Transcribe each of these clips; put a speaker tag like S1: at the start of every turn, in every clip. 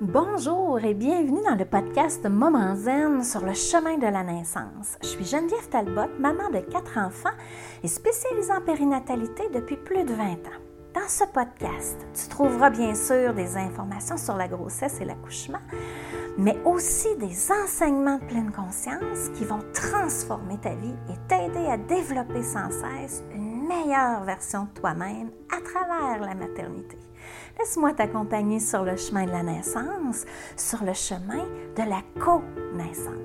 S1: Bonjour et bienvenue dans le podcast Moment Zen sur le chemin de la naissance. Je suis Geneviève Talbot, maman de quatre enfants et spécialisée en périnatalité depuis plus de 20 ans. Dans ce podcast, tu trouveras bien sûr des informations sur la grossesse et l'accouchement, mais aussi des enseignements de pleine conscience qui vont transformer ta vie et t'aider à développer sans cesse une meilleure version de toi-même à travers la maternité. Laisse-moi t'accompagner sur le chemin de la naissance, sur le chemin de la co-naissance.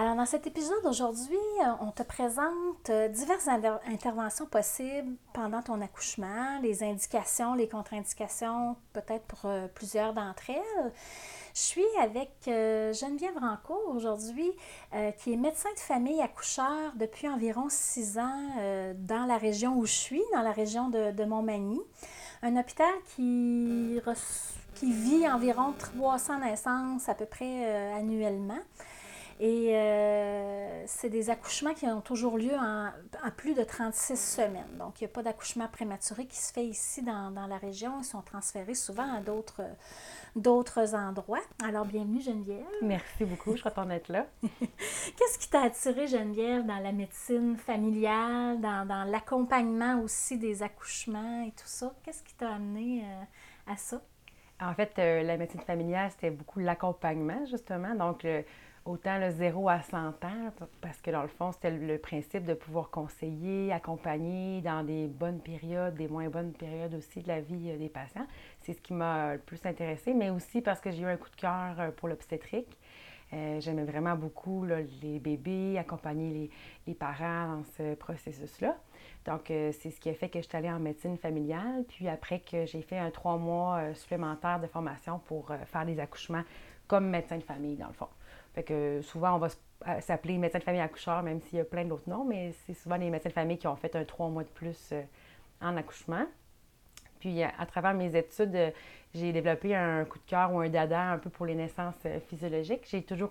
S1: Alors, dans cet épisode aujourd'hui, euh, on te présente euh, diverses interventions possibles pendant ton accouchement, les indications, les contre-indications, peut-être pour euh, plusieurs d'entre elles. Je suis avec Geneviève Rancourt aujourd'hui, qui est médecin de famille accoucheur depuis environ six ans dans la région où je suis, dans la région de, de Montmagny. Un hôpital qui, qui vit environ 300 naissances à peu près annuellement. Et euh, c'est des accouchements qui ont toujours lieu en, plus de 36 semaines. Donc, il n'y a pas d'accouchement prématuré qui se fait ici dans, la région. Ils sont transférés souvent à d'autres, d'autres endroits. Alors, bienvenue Geneviève.
S2: Merci beaucoup, je suis contente d'être là.
S1: Qu'est-ce qui t'a attiré Geneviève dans la médecine familiale, dans, l'accompagnement aussi des accouchements et tout ça? Qu'est-ce qui t'a amené euh, à ça?
S2: En fait, euh, la médecine familiale, c'était beaucoup l'accompagnement, justement. Donc, autant le 0 à 100 ans, parce que dans le fond, c'était le principe de pouvoir conseiller, accompagner dans des bonnes périodes, des moins bonnes périodes aussi de la vie euh, des patients. C'est ce qui m'a le plus intéressé, mais aussi parce que j'ai eu un coup de cœur euh, pour l'obstétrique. Euh, j'aimais vraiment beaucoup les bébés, accompagner les, parents dans ce processus-là. Donc, c'est ce qui a fait que je suis allée en médecine familiale. Puis après que j'ai fait un trois mois supplémentaire de formation pour faire des accouchements comme médecin de famille, dans le fond. Fait que souvent, on va euh, s'appeler médecin de famille accoucheur, même s'il y a plein d'autres noms, mais c'est souvent les médecins de famille qui ont fait un trois mois de plus euh, en accouchement. Puis, à travers mes études, euh, j'ai développé un coup de cœur ou un dada un peu pour les naissances physiologiques. J'ai toujours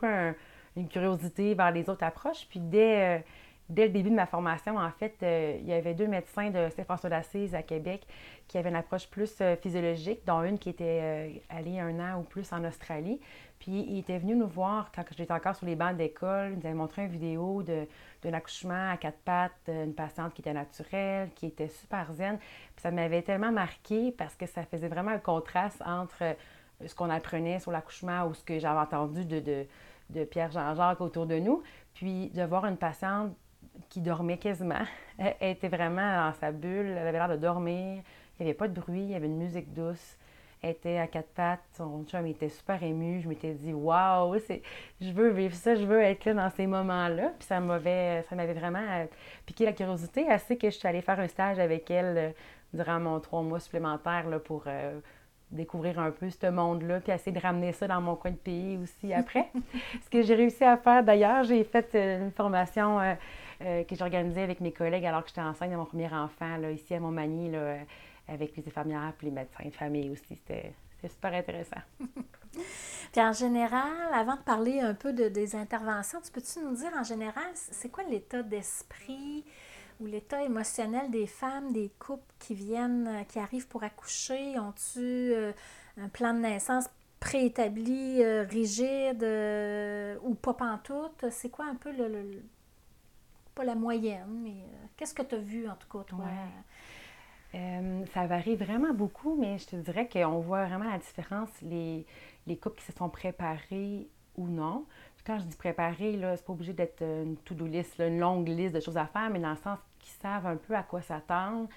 S2: une curiosité vers les autres approches. Puis, dès dès le début de ma formation, en fait, euh, il y avait deux médecins de Saint-François d'Assise à Québec qui avaient une approche plus euh, physiologique, dont une qui était euh, allée un an ou plus en Australie. Puis ils étaient venus nous voir quand j'étais encore sur les bancs d'école. Ils nous avaient montré une vidéo d'un accouchement à quatre pattes d'une patiente qui était naturelle, qui était super zen. Puis ça m'avait tellement marqué parce que ça faisait vraiment un contraste entre ce qu'on apprenait sur l'accouchement ou ce que j'avais entendu de, de, de Pierre Jean-Jacques autour de nous, puis de voir une patiente qui dormait quasiment. Elle, était vraiment dans sa bulle, elle avait l'air de dormir. Il n'y avait pas de bruit, il y avait une musique douce. Elle était à quatre pattes, son chum était super ému. Je m'étais dit, waouh, je veux vivre ça, je veux être là dans ces moments-là. Puis ça m'avait, ça m'avait vraiment euh, piqué la curiosité, assez que je suis allée faire un stage avec elle euh, durant mon trois mois supplémentaire là, pour euh, découvrir un peu ce monde-là, puis essayer de ramener ça dans mon coin de pays aussi après. ce que j'ai réussi à faire d'ailleurs, j'ai fait une formation euh, que j'organisais avec mes collègues alors que j'étais enceinte de mon premier enfant, là, ici à Montmagny, là, euh, avec les infirmières puis les médecins de famille aussi. C'était super intéressant.
S1: puis en général, avant de parler un peu de, des interventions, tu peux-tu nous dire en général, c'est quoi l'état d'esprit ou l'état émotionnel des femmes, des couples qui viennent, euh, qui arrivent pour accoucher? Ont-tu un plan de naissance préétabli, rigide ou pas pantoute? C'est quoi un peu le pas la moyenne, mais euh, qu'est-ce que tu as vu en tout cas, toi?
S2: Euh, ça varie vraiment beaucoup, mais je te dirais qu'on voit vraiment la différence, les, les couples qui se sont préparés ou non. quand je dis préparés, c'est pas obligé d'être une to-do list, une longue liste de choses à faire, mais dans le sens qu'ils savent un peu à quoi s'attendre,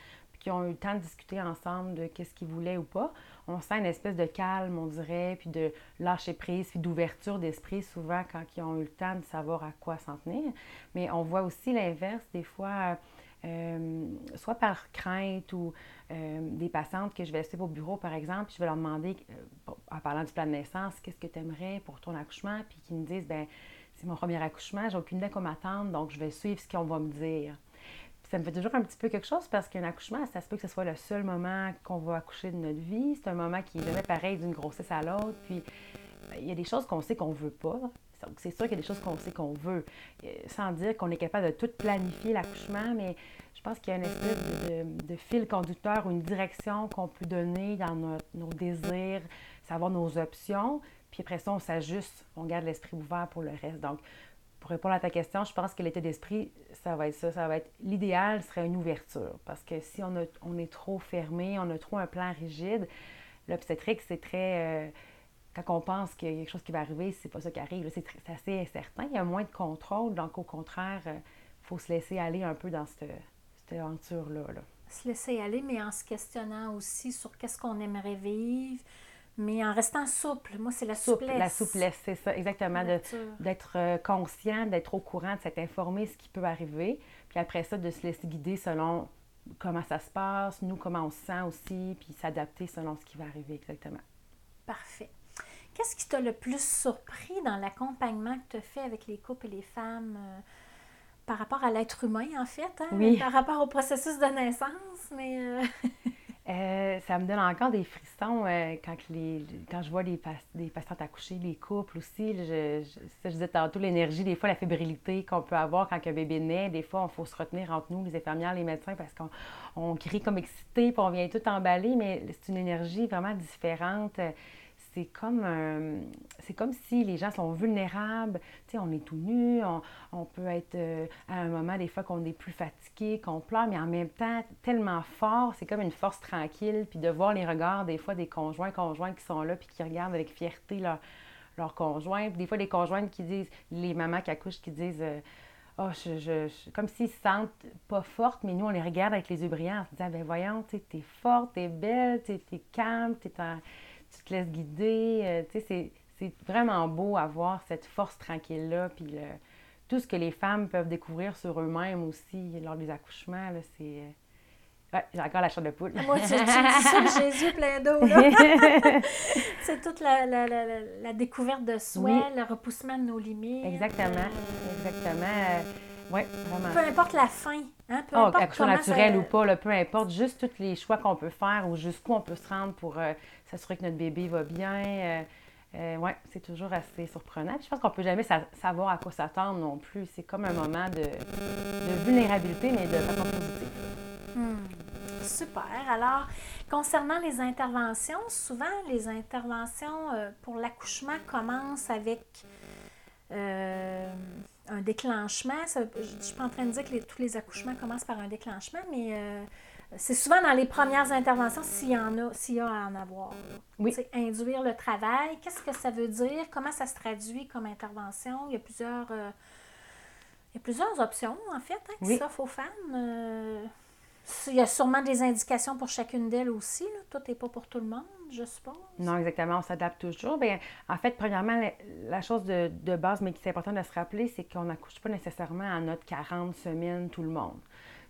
S2: qui ont eu le temps de discuter ensemble de qu'est-ce qu'ils voulaient ou pas. On sent une espèce de calme, on dirait, puis de lâcher prise, puis d'ouverture d'esprit souvent quand ils ont eu le temps de savoir à quoi s'en tenir. Mais on voit aussi l'inverse, des fois, euh, soit par crainte ou euh, des patientes que je vais suivre au bureau, par exemple, je vais leur demander, euh, en parlant du plan de naissance, qu'est-ce que tu aimerais pour ton accouchement, puis qu'ils me disent, ben c'est mon premier accouchement, j'ai aucune idée comment m'attendre, donc je vais suivre ce qu'on va me dire ça me fait toujours un petit peu quelque chose parce qu'un accouchement, ça se peut que ce soit le seul moment qu'on va accoucher de notre vie. C'est un moment qui est jamais pareil d'une grossesse à l'autre. Puis, il y a des choses qu'on sait qu'on veut pas. C'est sûr qu'il y a des choses qu'on sait qu'on veut. Euh, sans dire qu'on est capable de tout planifier l'accouchement, mais je pense qu'il y a une espèce de, fil conducteur ou une direction qu'on peut donner dans nos désirs, savoir nos options. Puis après ça, on s'ajuste, on garde l'esprit ouvert pour le reste. Donc, pour répondre à ta question, je pense que l'état d'esprit, ça va être ça. Ça va être l'idéal serait une ouverture. Parce que si on, est trop fermé, on a trop un plan rigide, l'obstétrique, c'est très. Euh, quand on pense qu'il y a quelque chose qui va arriver, c'est pas ça qui arrive. C'est assez incertain. Il y a moins de contrôle. Donc, au contraire, il euh, faut se laisser aller un peu dans cette, cette aventure-là. Là.
S1: Se laisser aller, mais en se questionnant aussi sur qu'est-ce qu'on aimerait vivre, mais en restant souple. Moi, c'est la souplesse.
S2: La souplesse, c'est ça, exactement. D'être euh, conscient, d'être au courant, de s'être informé ce qui peut arriver. Puis après ça, de se laisser guider selon comment ça se passe, nous, comment on se sent aussi, puis s'adapter selon ce qui va arriver exactement.
S1: Parfait. Qu'est-ce qui t'a le plus surpris dans l'accompagnement que tu as fait avec les couples et les femmes euh, par rapport à l'être humain, en fait? Hein? Oui. Par rapport au processus de naissance, mais... Euh,
S2: Euh, ça me donne encore des frissons euh, quand, je vois des patientes accoucher, les couples aussi. Je, je, disais tantôt, l'énergie, des fois, la fébrilité qu'on peut avoir quand un bébé naît. Des fois, il faut se retenir entre nous, les infirmières, les médecins, parce qu'on on crie comme excité, puis on vient tout emballer, mais c'est une énergie vraiment différente c'est comme, c'est comme si les gens sont vulnérables. Tu sais, on est tout nu, on, peut être euh, à un moment des fois qu'on est plus fatigué, qu'on pleure, mais en même temps tellement fort, c'est comme une force tranquille. Puis de voir les regards des fois des conjoints, conjoints qui sont là, puis qui regardent avec fierté leur, leur conjoint. Puis des fois, les conjointes qui disent, les mamans qui accouchent qui disent... Euh, oh, je, je, comme s'ils se sentent pas fortes, mais nous, on les regarde avec les yeux brillants en se disant, ben voyons, tu es forte, tu es belle, tu es, calme, tu es tu te laisses guider. Euh, tu sais, c'est vraiment beau à voir cette force tranquille-là. Puis tout ce que les femmes peuvent découvrir sur eux-mêmes aussi lors des accouchements, c'est. Euh, ouais, j'ai encore la chair de poule.
S1: Moi, tu, tu, Jésus plein d'eau. c'est toute la, la, la, la, découverte de soi, le repoussement de nos limites.
S2: Exactement. Exactement. Oui, vraiment.
S1: Peu importe la fin. Hein? Peu
S2: oh, importe naturel ou pas, peu importe, juste tous les choix qu'on peut faire ou jusqu'où on peut se rendre pour euh, s'assurer que notre bébé va bien. Euh, euh, oui, c'est toujours assez surprenant. je pense qu'on ne peut jamais savoir à quoi s'attendre non plus. C'est comme un moment de, vulnérabilité, mais de façon positive.
S1: Hmm. Super. Alors, concernant les interventions, souvent les interventions pour l'accouchement commencent avec un déclenchement. je ne suis pas en train de dire que tous les accouchements commencent par un déclenchement, mais euh, c'est souvent dans les premières interventions s'il y en a, s'il y a à en avoir. Oui. C'est induire le travail. Qu'est-ce que ça veut dire? Comment ça se traduit comme intervention? Il y a plusieurs, euh, il y a plusieurs options, en fait, hein, qui s'offrent aux femmes. Euh, il y a sûrement des indications pour chacune d'elles aussi. Tout n'est pas pour tout le monde, je suppose.
S2: Non, exactement. On s'adapte toujours. Bien, en fait, premièrement, la, chose de, base, mais qui est important de se rappeler, c'est qu'on n'accouche pas nécessairement à notre 40 semaines tout le monde.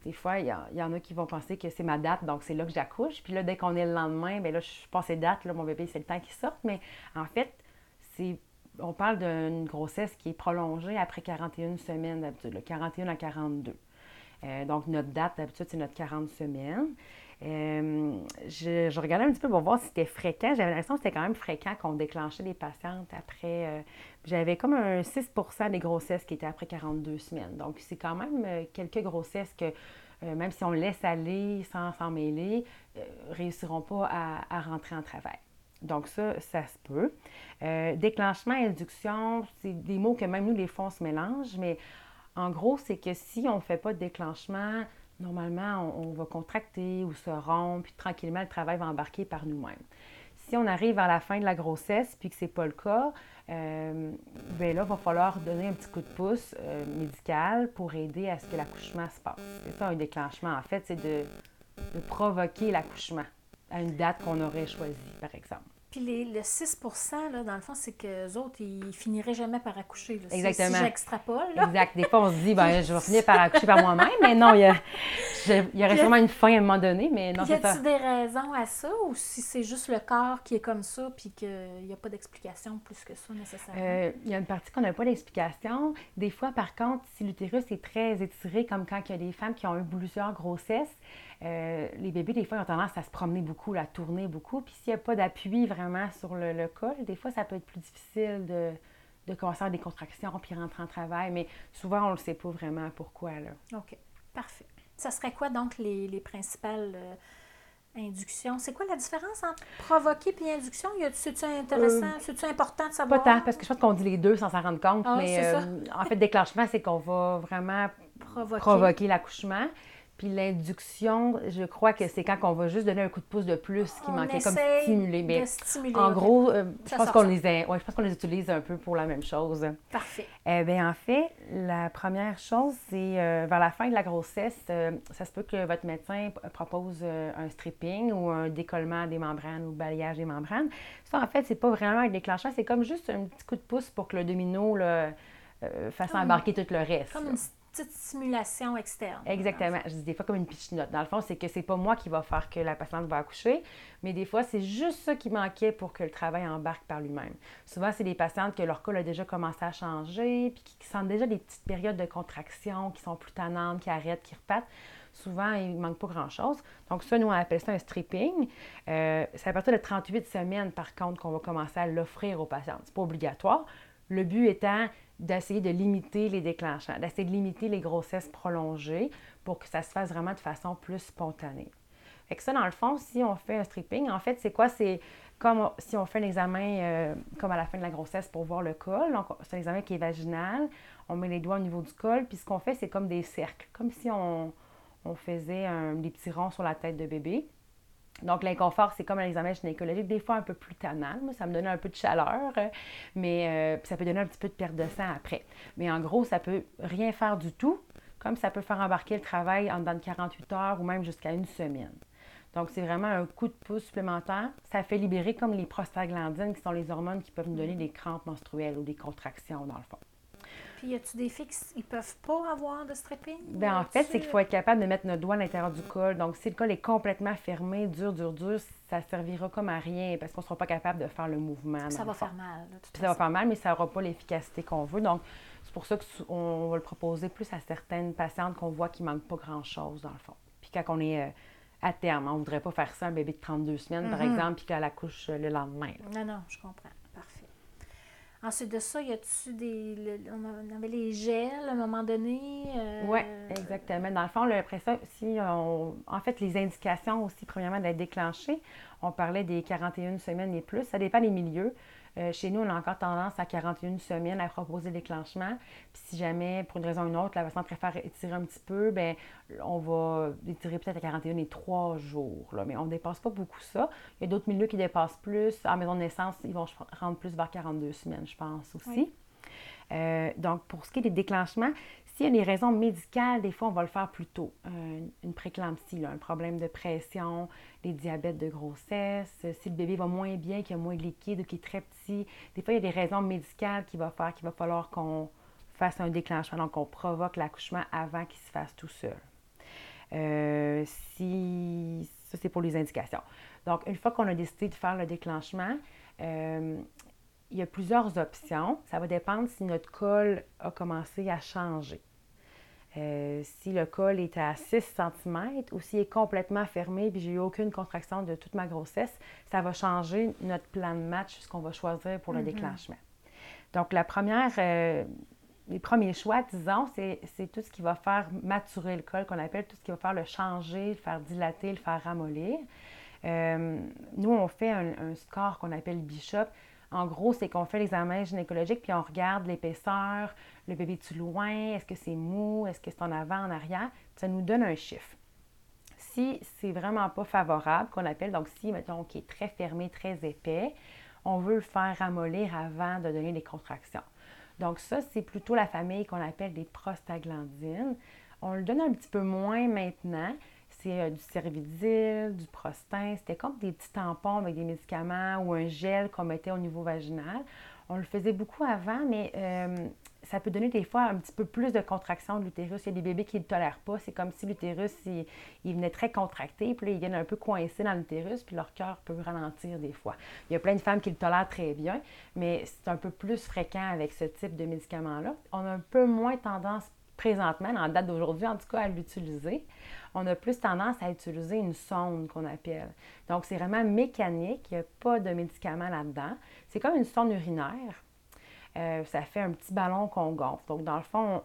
S2: Des fois, il y, en a qui vont penser que c'est ma date, donc c'est là que j'accouche. Puis là, dès qu'on est le lendemain, bien là, je suis passée date, là, mon bébé, c'est le temps qu'il sorte. Mais en fait, c'est on parle d'une grossesse qui est prolongée après 41 semaines d'habitude, 41 à 42. Euh, donc, notre date, d'habitude, c'est notre 40 semaines. Euh, je, regardais un petit peu pour voir si c'était fréquent. J'avais l'impression que c'était quand même fréquent qu'on déclenchait les patientes après. Euh, j'avais comme un 6% des grossesses qui étaient après 42 semaines. Donc, c'est quand même quelques grossesses que, même si on laisse aller sans s'en mêler, réussiront pas à, à, rentrer en travail. Donc, ça, ça se peut. déclenchement, induction, c'est des mots que même nous, les on se mélange, mais en gros, c'est que si on ne fait pas de déclenchement, normalement, on, va contracter ou se rompre, puis tranquillement, le travail va embarquer par nous-mêmes. Si on arrive à la fin de la grossesse puis que ce n'est pas le cas, euh, bien là, il va falloir donner un petit coup de pouce euh, médical pour aider à ce que l'accouchement se passe. C'est ça un déclenchement, en fait, c'est de provoquer l'accouchement à une date qu'on aurait choisie, par exemple.
S1: Puis les, le 6 là, dans le fond, c'est que les autres, ils finiraient jamais par accoucher. Là.
S2: Exactement.
S1: Si, j'extrapole.
S2: Exact. Des fois, on se dit, ben, je vais finir par accoucher par moi-même, mais non, il y, a, il y aurait sûrement une fin à un moment donné, mais non,
S1: c'est ça. Y a-t-il des raisons à ça ou si c'est juste le corps qui est comme ça puis qu'il n'y a pas d'explication plus que ça nécessairement?
S2: Euh, il y a une partie qu'on n'a pas d'explication. Des fois, par contre, si l'utérus est très étiré, comme quand il y a des femmes qui ont eu plusieurs grossesses, euh, les bébés, des fois, ils ont tendance à se promener beaucoup, à tourner beaucoup. Puis s'il n'y a pas d'appui vraiment sur le, col, des fois, ça peut être plus difficile de, de commencer à avoir des contractions puis rentrer en travail. Mais souvent, on ne le sait pas vraiment pourquoi. Là.
S1: OK. Parfait. Ça serait quoi donc les, les principales euh, inductions? C'est quoi la différence entre provoquer et induction? C'est-tu intéressant?
S2: Euh,
S1: C'est-tu important de savoir?
S2: Pas tant, parce que je pense qu'on dit les deux sans s'en rendre compte,
S1: Ah,
S2: mais euh, en fait, déclenchement, c'est qu'on va vraiment
S1: provoquer.
S2: provoquer l'accouchement. Puis l'induction, je crois que c'est quand on va juste donner un coup de pouce de plus qui
S1: On
S2: manquait, comme stimuler. Mais
S1: de stimuler,
S2: en gros, euh, je pense qu'on les, a- ouais, je pense qu'on les utilise un peu pour la même chose.
S1: Parfait.
S2: Eh bien, en fait, la première chose, c'est euh, vers la fin de la grossesse, euh, ça se peut que votre médecin propose euh, un stripping ou un décollement des membranes ou balayage des membranes. Ça, en fait, c'est pas vraiment un déclencheur, c'est comme juste un petit coup de pouce pour que le domino là, euh, fasse
S1: Comme-
S2: embarquer tout le reste.
S1: Comme une petite stimulation externe.
S2: Exactement. Je dis des fois comme une pitch note. Dans le fond, c'est que c'est pas moi qui va faire que la patiente va accoucher, mais des fois, c'est juste ça qui manquait pour que le travail embarque par lui-même. Souvent, c'est des patientes que leur col a déjà commencé à changer, puis qui sentent déjà des petites périodes de contraction, qui sont plus tannantes, qui arrêtent, qui repartent. Souvent, il ne manque pas grand-chose. Donc, ça, nous, on appelle ça un stripping. Euh, c'est à partir de 38 semaines, par contre, qu'on va commencer à l'offrir aux patientes. C'est pas obligatoire. Le but étant d'essayer de limiter les déclenchants, d'essayer de limiter les grossesses prolongées pour que ça se fasse vraiment de façon plus spontanée. Fait que ça, dans le fond, si on fait un stripping, en fait, c'est quoi? C'est comme si on fait un examen euh, comme à la fin de la grossesse pour voir le col. Donc, c'est un examen qui est vaginal. On met les doigts au niveau du col, puis ce qu'on fait, c'est comme des cercles, comme si on, faisait un- des petits ronds sur la tête de bébé. Donc, l'inconfort, c'est comme un examen gynécologique, des fois un peu plus tannant. Moi, ça me donnait un peu de chaleur, euh, mais euh, ça peut donner un petit peu de perte de sang après. Mais en gros, ça peut rien faire du tout, comme ça peut faire embarquer le travail en dedans de 48 heures ou même jusqu'à une semaine. Donc, c'est vraiment un coup de pouce supplémentaire. Ça fait libérer comme les prostaglandines, qui sont les hormones qui peuvent nous donner des crampes menstruelles ou des contractions, dans le fond.
S1: Puis, y a-tu des filles qui ne peuvent pas avoir de stripping?
S2: Ben, en fait, c'est qu'il faut être capable de mettre notre doigt à l'intérieur du col. Donc, si le col est complètement fermé, dur, dur, dur, ça servira comme à rien parce qu'on ne sera pas capable de faire le mouvement.
S1: Ça va faire mal.
S2: Puis ça va faire mal, mais ça n'aura pas l'efficacité qu'on veut. Donc, c'est pour ça qu'on va le proposer plus à certaines patientes qu'on voit qui ne manquent pas grand-chose, dans le fond. Puis quand on est euh, à terme, on ne voudrait pas faire ça à un bébé de 32 semaines, par
S1: Mhm.
S2: exemple, puis qu'elle accouche euh, le lendemain. là.
S1: Non, non, je comprends. Ensuite de ça, y a-tu des. on avait les gels à un moment donné? euh,
S2: Oui, exactement. Dans le fond, après ça, si on, en fait, les indications aussi, premièrement, d'être déclenchées, on parlait des 41 semaines et plus. Ça dépend des milieux. Euh, chez nous, on a encore tendance à 41 semaines à proposer le déclenchement. Puis si jamais, pour une raison ou une autre, la patiente préfère étirer un petit peu, ben on va étirer peut-être à 41 et 3 jours. Là. Mais on ne dépasse pas beaucoup ça. Il y a d'autres milieux qui dépassent plus. En maison de naissance, ils vont rendre plus vers 42 semaines, je pense aussi. Euh, donc, pour ce qui est des déclenchements, s'il y a des raisons médicales, des fois, on va le faire plus tôt. Euh, une préclampsie, un problème de pression, des diabètes de grossesse, euh, si le bébé va moins bien, qu'il y a moins de liquide ou qu'il est très petit. Des fois, il y a des raisons médicales qui vont faire qu'il va falloir qu'on fasse un déclenchement, donc qu'on provoque l'accouchement avant qu'il se fasse tout seul. Si ça c'est pour les indications. Donc une fois qu'on a décidé de faire le déclenchement, il y a plusieurs options. Ça va dépendre si notre col a commencé à changer. Euh, si le col est à 6 cm ou s'il est complètement fermé et j'ai eu aucune contraction de toute ma grossesse, ça va changer notre plan de match, ce qu'on va choisir pour le
S1: Mhm.
S2: déclenchement. Donc, la première, euh, les premiers choix, disons, c'est c'est tout ce qui va faire maturer le col, qu'on appelle tout ce qui va faire le changer, le faire dilater, le faire ramollir. Euh, nous, on fait un, un score qu'on appelle Bishop. En gros, c'est qu'on fait l'examen gynécologique, puis on regarde l'épaisseur, le bébé tu loin, est-ce que c'est mou, est-ce que c'est en avant, en arrière. Ça nous donne un chiffre. Si c'est vraiment pas favorable, qu'on appelle, donc si, mettons, qui est très fermé, très épais, on veut le faire ramollir avant de donner les contractions. Donc ça, c'est plutôt la famille qu'on appelle des prostaglandines. On le donne un petit peu moins maintenant. C'est euh, du cervidil, du prostin. C'était comme des petits tampons avec des médicaments ou un gel qu'on mettait au niveau vaginal. On le faisait beaucoup avant, mais euh, ça peut donner des fois un petit peu plus de contraction de l'utérus. Il y a des bébés qui ne le tolèrent pas. C'est comme si l'utérus, il, il venait très contracté, puis là, ils viennent un peu coincés dans l'utérus, puis leur cœur peut ralentir des fois. Il y a plein de femmes qui le tolèrent très bien, mais c'est un peu plus fréquent avec ce type de médicaments-là. On a un peu moins tendance présentement, la date d'aujourd'hui en tout cas, à l'utiliser. On a plus tendance à utiliser une sonde qu'on appelle. Donc, c'est vraiment mécanique, il n'y a pas de médicament là-dedans. C'est comme une sonde urinaire. euh, ça fait un petit ballon qu'on gonfle. Donc, dans le fond,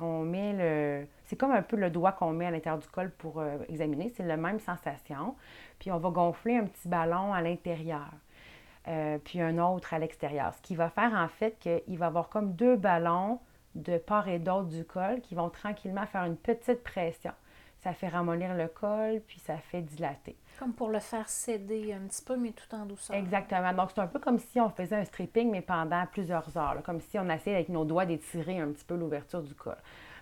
S2: on, met le. C'est comme un peu le doigt qu'on met à l'intérieur du col pour euh, examiner. C'est la même sensation. Puis, on va gonfler un petit ballon à l'intérieur. Euh, puis un autre à l'extérieur. Ce qui va faire en fait qu'il va avoir comme deux ballons de part et d'autre du col qui vont tranquillement faire une petite pression. Ça fait ramollir le col, puis ça fait dilater.
S1: Comme pour le faire céder un petit peu, mais tout en douceur.
S2: Exactement. Donc, c'est un peu comme si on faisait un stripping, mais pendant plusieurs heures. comme si on essayait avec nos doigts d'étirer un petit peu l'ouverture du col.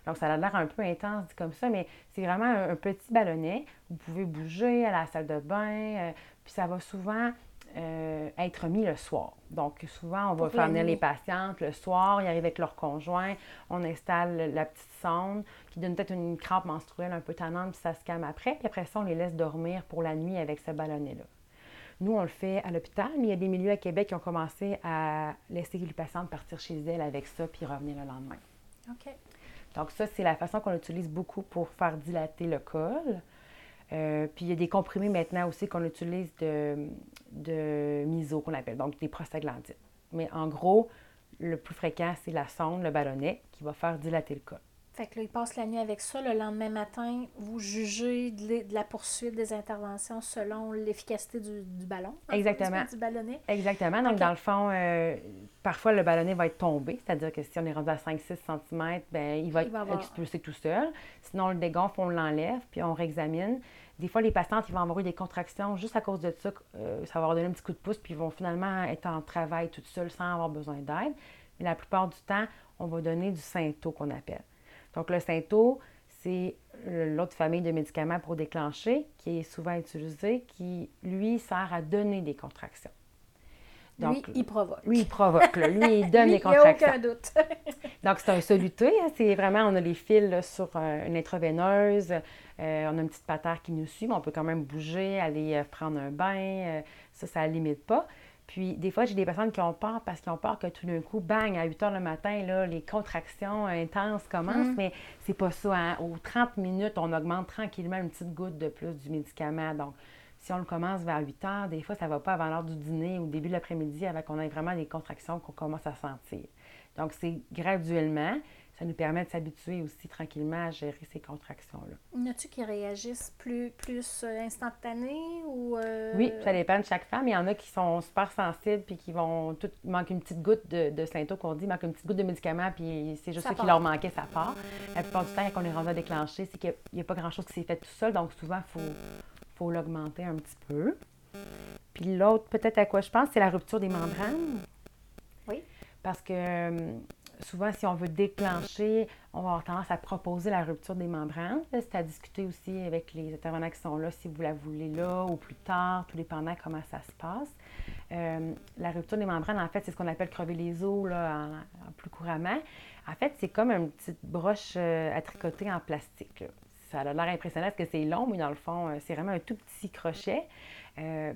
S2: Donc, ça a l'air un peu intense dit comme ça, mais c'est vraiment un, petit ballonnet. Vous pouvez bouger à la salle de bain, euh, puis ça va souvent euh, être mis le soir. Donc, souvent, on va faire venir les patientes le soir, ils arrivent avec leur conjoint, on installe la petite sonde qui donne peut-être une crampe menstruelle un peu tannante, puis ça se calme après. Puis après ça, on les laisse dormir pour la nuit avec ce ballonnet-là. Nous, on le fait à l'hôpital, mais il y a des milieux à Québec qui ont commencé à laisser les patientes partir chez elles avec ça, puis revenir le lendemain.
S1: OK.
S2: Donc, ça, c'est la façon qu'on utilise beaucoup pour faire dilater le col. Euh, puis il y a des comprimés maintenant aussi qu'on utilise de, de miso, qu'on appelle, donc des prostaglandines. Mais en gros, le plus fréquent, c'est la sonde, le ballonnet, qui va faire dilater le col.
S1: Fait que là, il passe la nuit avec ça. Le lendemain matin, vous jugez de la poursuite des interventions selon l'efficacité du, ballon.
S2: Exactement.
S1: Du ballonnet.
S2: Exactement. Donc, dans le fond, euh, parfois, le ballonnet va être tombé. C'est-à-dire que si on est rendu à 5-6 cm, ben, il va être expulsé tout seul. Sinon, on le dégonfle, on l'enlève, puis on réexamine. Des fois, les patientes, ils vont avoir eu des contractions juste à cause de ça. Euh, ça va leur donner un petit coup de pouce, puis ils vont finalement être en travail tout seuls sans avoir besoin d'aide. Mais la plupart du temps, on va donner du synto qu'on appelle. Donc, le Synto, c'est l'autre famille de médicaments pour déclencher qui est souvent utilisé, qui, lui, sert à donner des contractions.
S1: Donc, lui, il provoque.
S2: Lui, il provoque. Lui, il donne des contractions.
S1: Il n'y a aucun doute.
S2: Donc, c'est un soluté. Hein. c'est vraiment, on a les fils sur euh, une intraveineuse. Euh, on a une petite patère qui nous suit, mais on peut quand même bouger, aller euh, prendre un bain. ça, ça ne limite pas. Puis des fois, j'ai des personnes qui ont peur parce qu'ils ont peur que tout d'un coup, bang, à 8 heures le matin, là, les contractions intenses commencent, mm. mais c'est pas ça. Hein. Aux 30 minutes, on augmente tranquillement une petite goutte de plus du médicament. Donc, si on le commence vers 8 heures, des fois, ça ne va pas avant l'heure du dîner ou début de l'après-midi avant qu'on ait vraiment des contractions qu'on commence à sentir. Donc, c'est graduellement ça nous permet de s'habituer aussi tranquillement à gérer ces contractions-là.
S1: Y en a-tu qui réagissent plus, plus euh, instantanés ou. Euh,
S2: oui, ça dépend de chaque femme. Il y en a qui sont super sensibles puis qui vont. Tout, manque une petite goutte de, de qu'on dit, manque une petite goutte de médicament puis c'est juste ça, qui leur manquait, ça part. La plupart du temps, quand on est rendu à déclencher, c'est qu'il n'y a, pas grand-chose qui s'est fait tout seul. Donc souvent, il faut, faut l'augmenter un petit peu. Puis l'autre, peut-être à quoi je pense, c'est la rupture des membranes.
S1: Oui.
S2: Parce que euh, souvent, si on veut déclencher, on va avoir tendance à proposer la rupture des membranes. C'est à discuter aussi avec les intervenants qui sont là, si vous la voulez là ou plus tard, tout dépendant comment ça se passe. Euh, la rupture des membranes, en fait, c'est ce qu'on appelle crever les os plus couramment. En fait, c'est comme une petite broche euh, à tricoter en plastique. Ça a l'air impressionnant parce que c'est long, mais dans le fond, euh, c'est vraiment un tout petit crochet.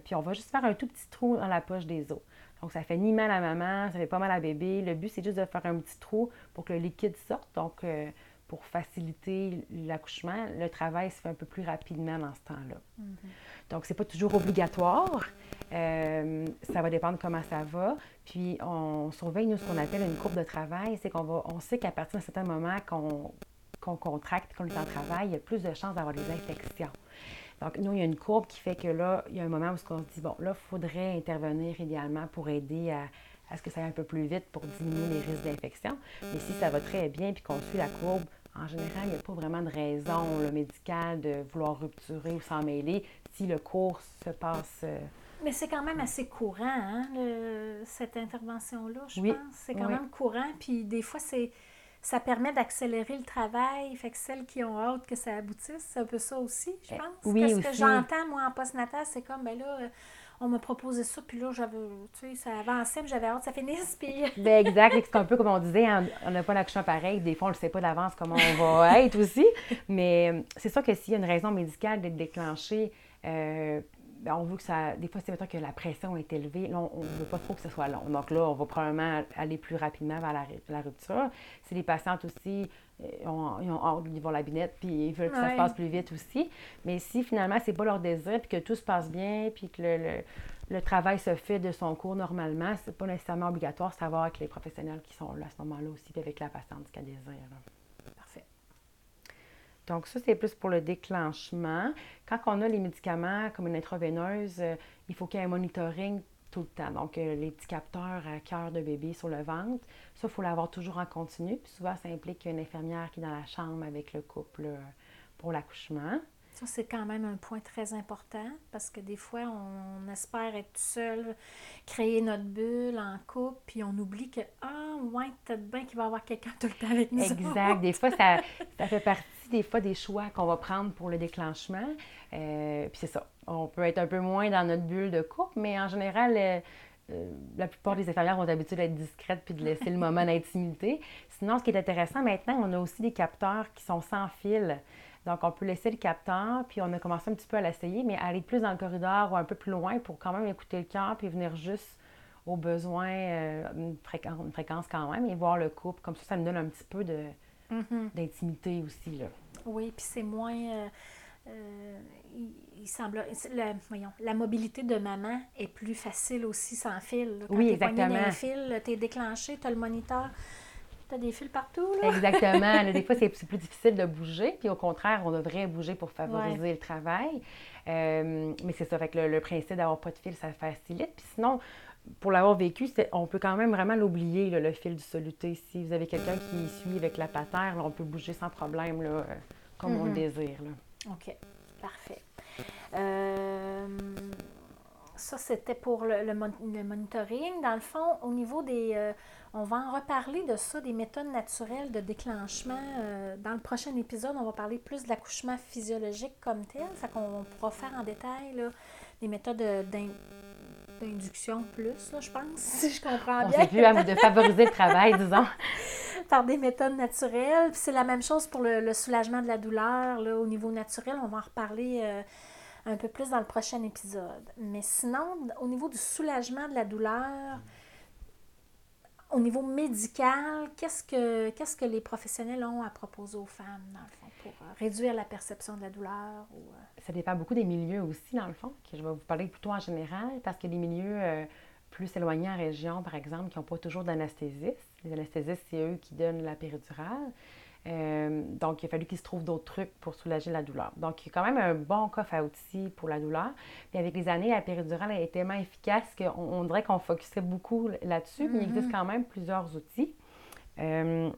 S2: puis on va juste faire un tout petit trou dans la poche des os. Donc, ça fait ni mal à maman, ça fait pas mal à bébé. Le but, c'est juste de faire un petit trou pour que le liquide sorte. Donc, euh, pour faciliter l'accouchement, le travail se fait un peu plus rapidement dans ce temps-là. Mm-hmm. Donc, ce n'est pas toujours obligatoire. Euh, ça va dépendre comment ça va. Puis, on surveille, nous, ce qu'on appelle une courbe de travail. C'est qu'on va, on sait qu'à partir d'un certain moment qu'on qu'on contracte, qu'on est en travail, il y a plus de chances d'avoir des infections. Donc, nous, il y a une courbe qui fait que là, il y a un moment où on se dit, bon, là, il faudrait intervenir idéalement pour aider à, ce que ça aille un peu plus vite pour diminuer les risques d'infection. Mais si ça va très bien puis qu'on suit la courbe, en général, il n'y a pas vraiment de raison médicale de vouloir rupturer ou s'en mêler si le cours se passe. Euh,
S1: mais c'est quand même assez courant, hein, cette intervention-là, je pense. C'est quand même courant. Puis des fois, c'est ça permet d'accélérer le travail. Fait que celles qui ont hâte que ça aboutisse, c'est un peu ça aussi, je eh, pense.
S2: Oui,
S1: ce que j'entends, moi, en postnatal, c'est comme, ben là, euh, on m'a proposé ça, puis là, j'avais, tu sais, ça avançait, mais j'avais hâte que ça finisse, puis...
S2: ben exact, c'est un peu comme on disait, hein, on n'a pas l'action pareil, des fois, on ne sait pas d'avance comment on va être aussi, mais c'est sûr que s'il y a une raison médicale d'être déclenchée, euh, ben, on veut que ça. Des fois, c'est maintenant que la pression est élevée. Là, on ne veut pas trop que ce soit long. Donc là, on va probablement aller plus rapidement vers la, rupture. Si les patientes aussi euh, ont, ils ont hâte, ils vont la binette, puis ils veulent que ça se passe plus vite aussi. Mais si finalement, c'est pas leur désir, puis que tout se passe bien, puis que le, le, travail se fait de son cours normalement, c'est pas nécessairement obligatoire, c'est savoir avec les professionnels qui sont là à ce moment-là aussi, puis avec la patiente qui a désir. Donc, ça, c'est plus pour le déclenchement. Quand on a les médicaments comme une intraveineuse, euh, il faut qu'il y ait un monitoring tout le temps. Donc, euh, les petits capteurs à cœur de bébé sur le ventre, ça, il faut l'avoir toujours en continu. Puis souvent, ça implique une infirmière qui est dans la chambre avec le couple euh, pour l'accouchement.
S1: Ça, c'est quand même un point très important parce que des fois, on espère être seul, créer notre bulle en couple, puis on oublie que, ah, ouais, peut-être bien qu'il va y avoir quelqu'un tout le temps avec nous.
S2: Exact. Des fois, ça, ça fait partie des fois des choix qu'on va prendre pour le déclenchement. Euh, puis c'est ça. On peut être un peu moins dans notre bulle de couple, mais en général, euh, euh, la plupart des infirmières ont l'habitude d'être discrètes puis de laisser le moment d'intimité. Sinon, ce qui est intéressant maintenant, on a aussi des capteurs qui sont sans fil. Donc, on peut laisser le capteur, puis on a commencé un petit peu à l'essayer, mais aller plus dans le corridor ou un peu plus loin pour quand même écouter le cœur, puis venir juste aux besoins, une, fréquence, une, fréquence, quand même, et voir le couple. Comme ça, ça me donne un petit peu de, mm-hmm. d'intimité aussi. Là.
S1: Oui, puis c'est moins. Euh, euh, il, semble. La, voyons, la mobilité de maman est plus facile aussi sans fil.
S2: Quand oui, exactement. Dans
S1: fil, tu es déclenché, tu as le moniteur. Tu as des fils partout,
S2: là. Exactement. des fois, c'est plus difficile de bouger. Puis au contraire, on devrait bouger pour favoriser le travail. Euh, mais c'est ça. Fait que le, principe d'avoir pas de fil, ça facilite. Puis sinon, pour l'avoir vécu, on peut quand même vraiment l'oublier, le fil du soluté. Si vous avez quelqu'un qui suit avec la patère, on peut bouger sans problème. Là comme on le mhm. désire. Là.
S1: OK, parfait. Euh, ça, c'était pour le, le, monitoring. Dans le fond, au niveau des... Euh, on va en reparler de ça, des méthodes naturelles de déclenchement. Euh, dans le prochain épisode, on va parler plus de l'accouchement physiologique comme tel. Ça qu'on pourra faire en détail là, des méthodes d'induction plus, là, je pense, si je comprends bien.
S2: C'est plus de favoriser le travail, disons.
S1: par des méthodes naturelles. C'est la même chose pour le, soulagement de la douleur. Là, au niveau naturel, on va en reparler euh, un peu plus dans le prochain épisode. Mais sinon, au niveau du soulagement de la douleur, au niveau médical, qu'est-ce que, que les professionnels ont à proposer aux femmes, dans le fond, pour euh, réduire la perception de la douleur? Ou, euh?
S2: Ça dépend beaucoup des milieux aussi, dans le fond, que je vais vous parler plutôt en général, parce que les milieux plus éloignés en région, par exemple, qui n'ont pas toujours d'anesthésiste. Les anesthésistes, c'est eux qui donnent la péridurale. Euh, donc, il a fallu qu'ils se trouvent d'autres trucs pour soulager la douleur. Donc, il y a quand même un bon coffre à outils pour la douleur. Puis avec les années, la péridurale est tellement efficace qu'on dirait qu'on focusait beaucoup là-dessus, mais il existe mm-hmm. quand même plusieurs outils. Euh,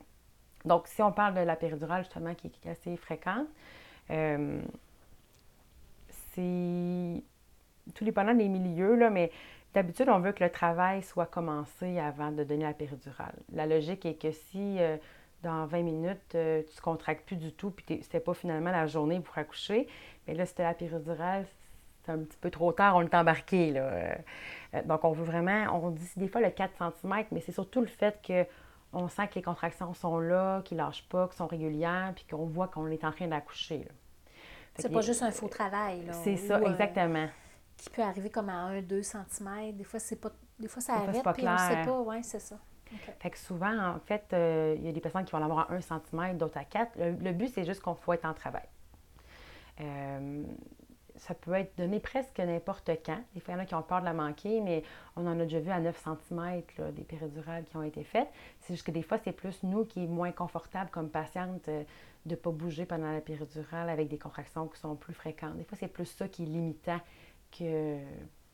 S2: donc, si on parle de la péridurale, justement, qui est assez fréquente, euh, c'est tout dépendant des milieux, là, mais D'habitude, on veut que le travail soit commencé avant de donner la péridurale. La logique est que si dans 20 minutes, euh, tu ne contractes plus du tout, puis c'était pas finalement la journée pour accoucher, mais là, c'était la péridurale, c'est un petit peu trop tard, on est embarqué. Là. Euh, donc, on veut vraiment, on dit des fois le 4 cm, mais c'est surtout le fait que on sent que les contractions sont là, qu'ils ne lâchent pas, qu'elles sont régulières, puis qu'on voit qu'on est en train d'accoucher.
S1: C'est pas juste un faux travail.
S2: C'est ça, exactement
S1: qui peut arriver comme à 1-2 cm. Des fois, c'est pas. Des fois, ça arrête, pas puis on sait pas. Oui, c'est ça.
S2: Fait que souvent, en fait, euh, il y a des personnes qui vont l'avoir à 1 cm, d'autres à 4. Le, but, c'est juste qu'on faut être en travail. Euh, ça peut être donné presque n'importe quand. Des fois, il y en a qui ont peur de la manquer, mais on en a déjà vu à 9 cm des péridurales qui ont été faites. C'est juste que des fois, c'est plus nous qui est moins confortable comme patiente euh, de ne pas bouger pendant la péridurale avec des contractions qui sont plus fréquentes. Des fois, c'est plus ça qui est limitant que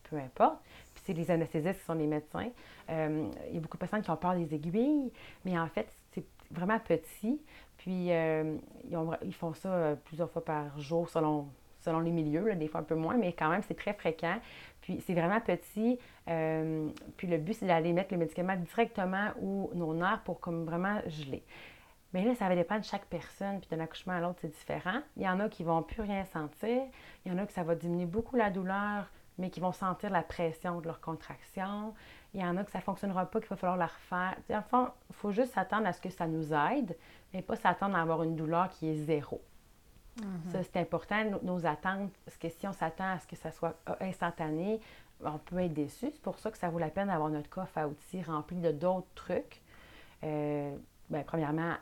S2: peu importe. C'est les anesthésistes qui sont les médecins. Euh, il y a beaucoup de personnes qui ont peur des aiguilles, mais en fait, c'est vraiment petit. Puis euh, ils, font ça euh, plusieurs fois par jour selon, selon les milieux, des fois un peu moins, mais quand même, c'est très fréquent. Puis c'est vraiment petit. puis le but, c'est d'aller mettre le médicament directement où nos nerfs pour comme vraiment geler. Mais là, ça va dépendre de chaque personne, puis d'un accouchement à l'autre, c'est différent. Il y en a qui vont plus rien sentir. Il y en a que ça va diminuer beaucoup la douleur, mais qui vont sentir la pression de leur contraction. Il y en a que ça ne fonctionnera pas, qu'il va falloir la refaire. En fond, il faut juste s'attendre à ce que ça nous aide, mais pas s'attendre à avoir une douleur qui est zéro. Mhm. Ça, c'est important, nos, attentes, parce que si on s'attend à ce que ça soit instantané, on peut être déçu. C'est pour ça que ça vaut la peine d'avoir notre coffre à outils rempli de d'autres trucs. Euh, ben, premièrement,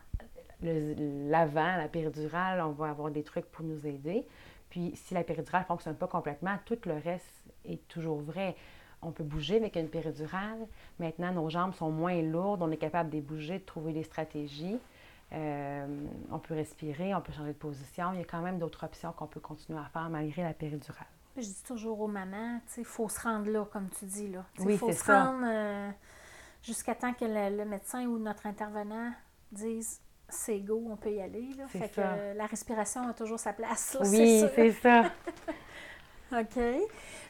S2: l'avant, la péridurale, on va avoir des trucs pour nous aider. Puis, si la péridurale ne fonctionne pas complètement, tout le reste est toujours vrai. On peut bouger avec une péridurale. Maintenant, nos jambes sont moins lourdes. On est capable de bouger, de trouver des stratégies. Euh, on peut respirer, on peut changer de position. Il y a quand même d'autres options qu'on peut continuer à faire malgré la péridurale.
S1: Je dis toujours aux mamans, il faut se rendre là, comme tu dis. Là.
S2: Il faut
S1: se rendre euh, jusqu'à temps que le, médecin ou notre intervenant dise c'est go, on peut y aller. Là. Fait que la respiration a toujours sa place.
S2: oui, c'est ça.
S1: OK.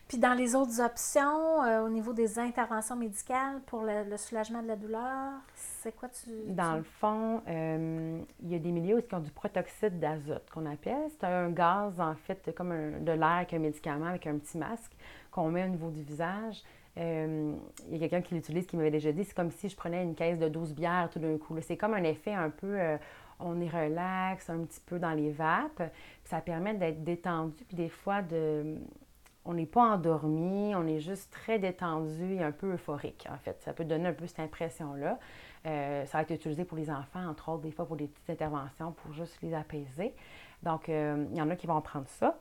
S1: Puis dans les autres options, euh, au niveau des interventions médicales pour le, soulagement de la douleur, c'est quoi tu...
S2: Dans le fond, euh, il y a des milieux qui ont du protoxyde d'azote qu'on appelle. C'est un gaz, en fait, comme de l'air avec un médicament, avec un petit masque qu'on met au niveau du visage. Euh, il y a quelqu'un qui l'utilise qui m'avait déjà dit, c'est comme si je prenais une caisse de 12 bières tout d'un coup. C'est comme un effet un peu, on est relax, un petit peu dans les vapes. ça permet d'être détendu, puis des fois de on n'est pas endormi, on est juste très détendu et un peu euphorique, en fait. Ça peut donner un peu cette impression-là. Euh, ça va être utilisé pour les enfants, entre autres, des fois pour des petites interventions pour juste les apaiser. Donc, euh, il y en a qui vont prendre ça.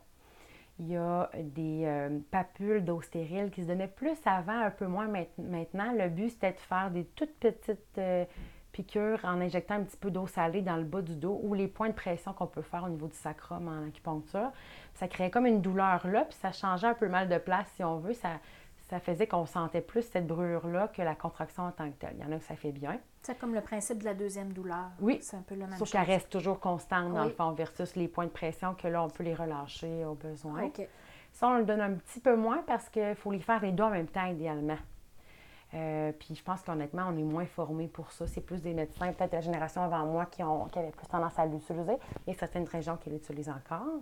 S2: Il y a des euh, papules d'eau stérile qui se donnaient plus avant, un peu moins maintenant. Le but, c'était de faire des toutes petites piqûre en injectant un petit peu d'eau salée dans le bas du dos ou les points de pression qu'on peut faire au niveau du sacrum en acupuncture. Ça créait comme une douleur là, puis ça changeait un peu mal de place si on veut. Ça, ça faisait qu'on sentait plus cette brûlure-là que la contraction en tant que telle. Il y en a que ça fait bien.
S1: C'est comme le principe de la deuxième douleur.
S2: Oui.
S1: C'est un peu le même
S2: Sauf qu'elle reste toujours constante dans le fond versus les points de pression que là, on peut les relâcher au besoin.
S1: OK.
S2: Ça, on le donne un petit peu moins parce qu'il faut les faire les deux en même temps idéalement. Euh, puis je pense qu'honnêtement, on est moins formés pour ça. C'est plus des médecins, peut-être la génération avant moi, qui, ont, qui avaient plus tendance à l'utiliser. Il y a certaines régions qui l'utilisent encore.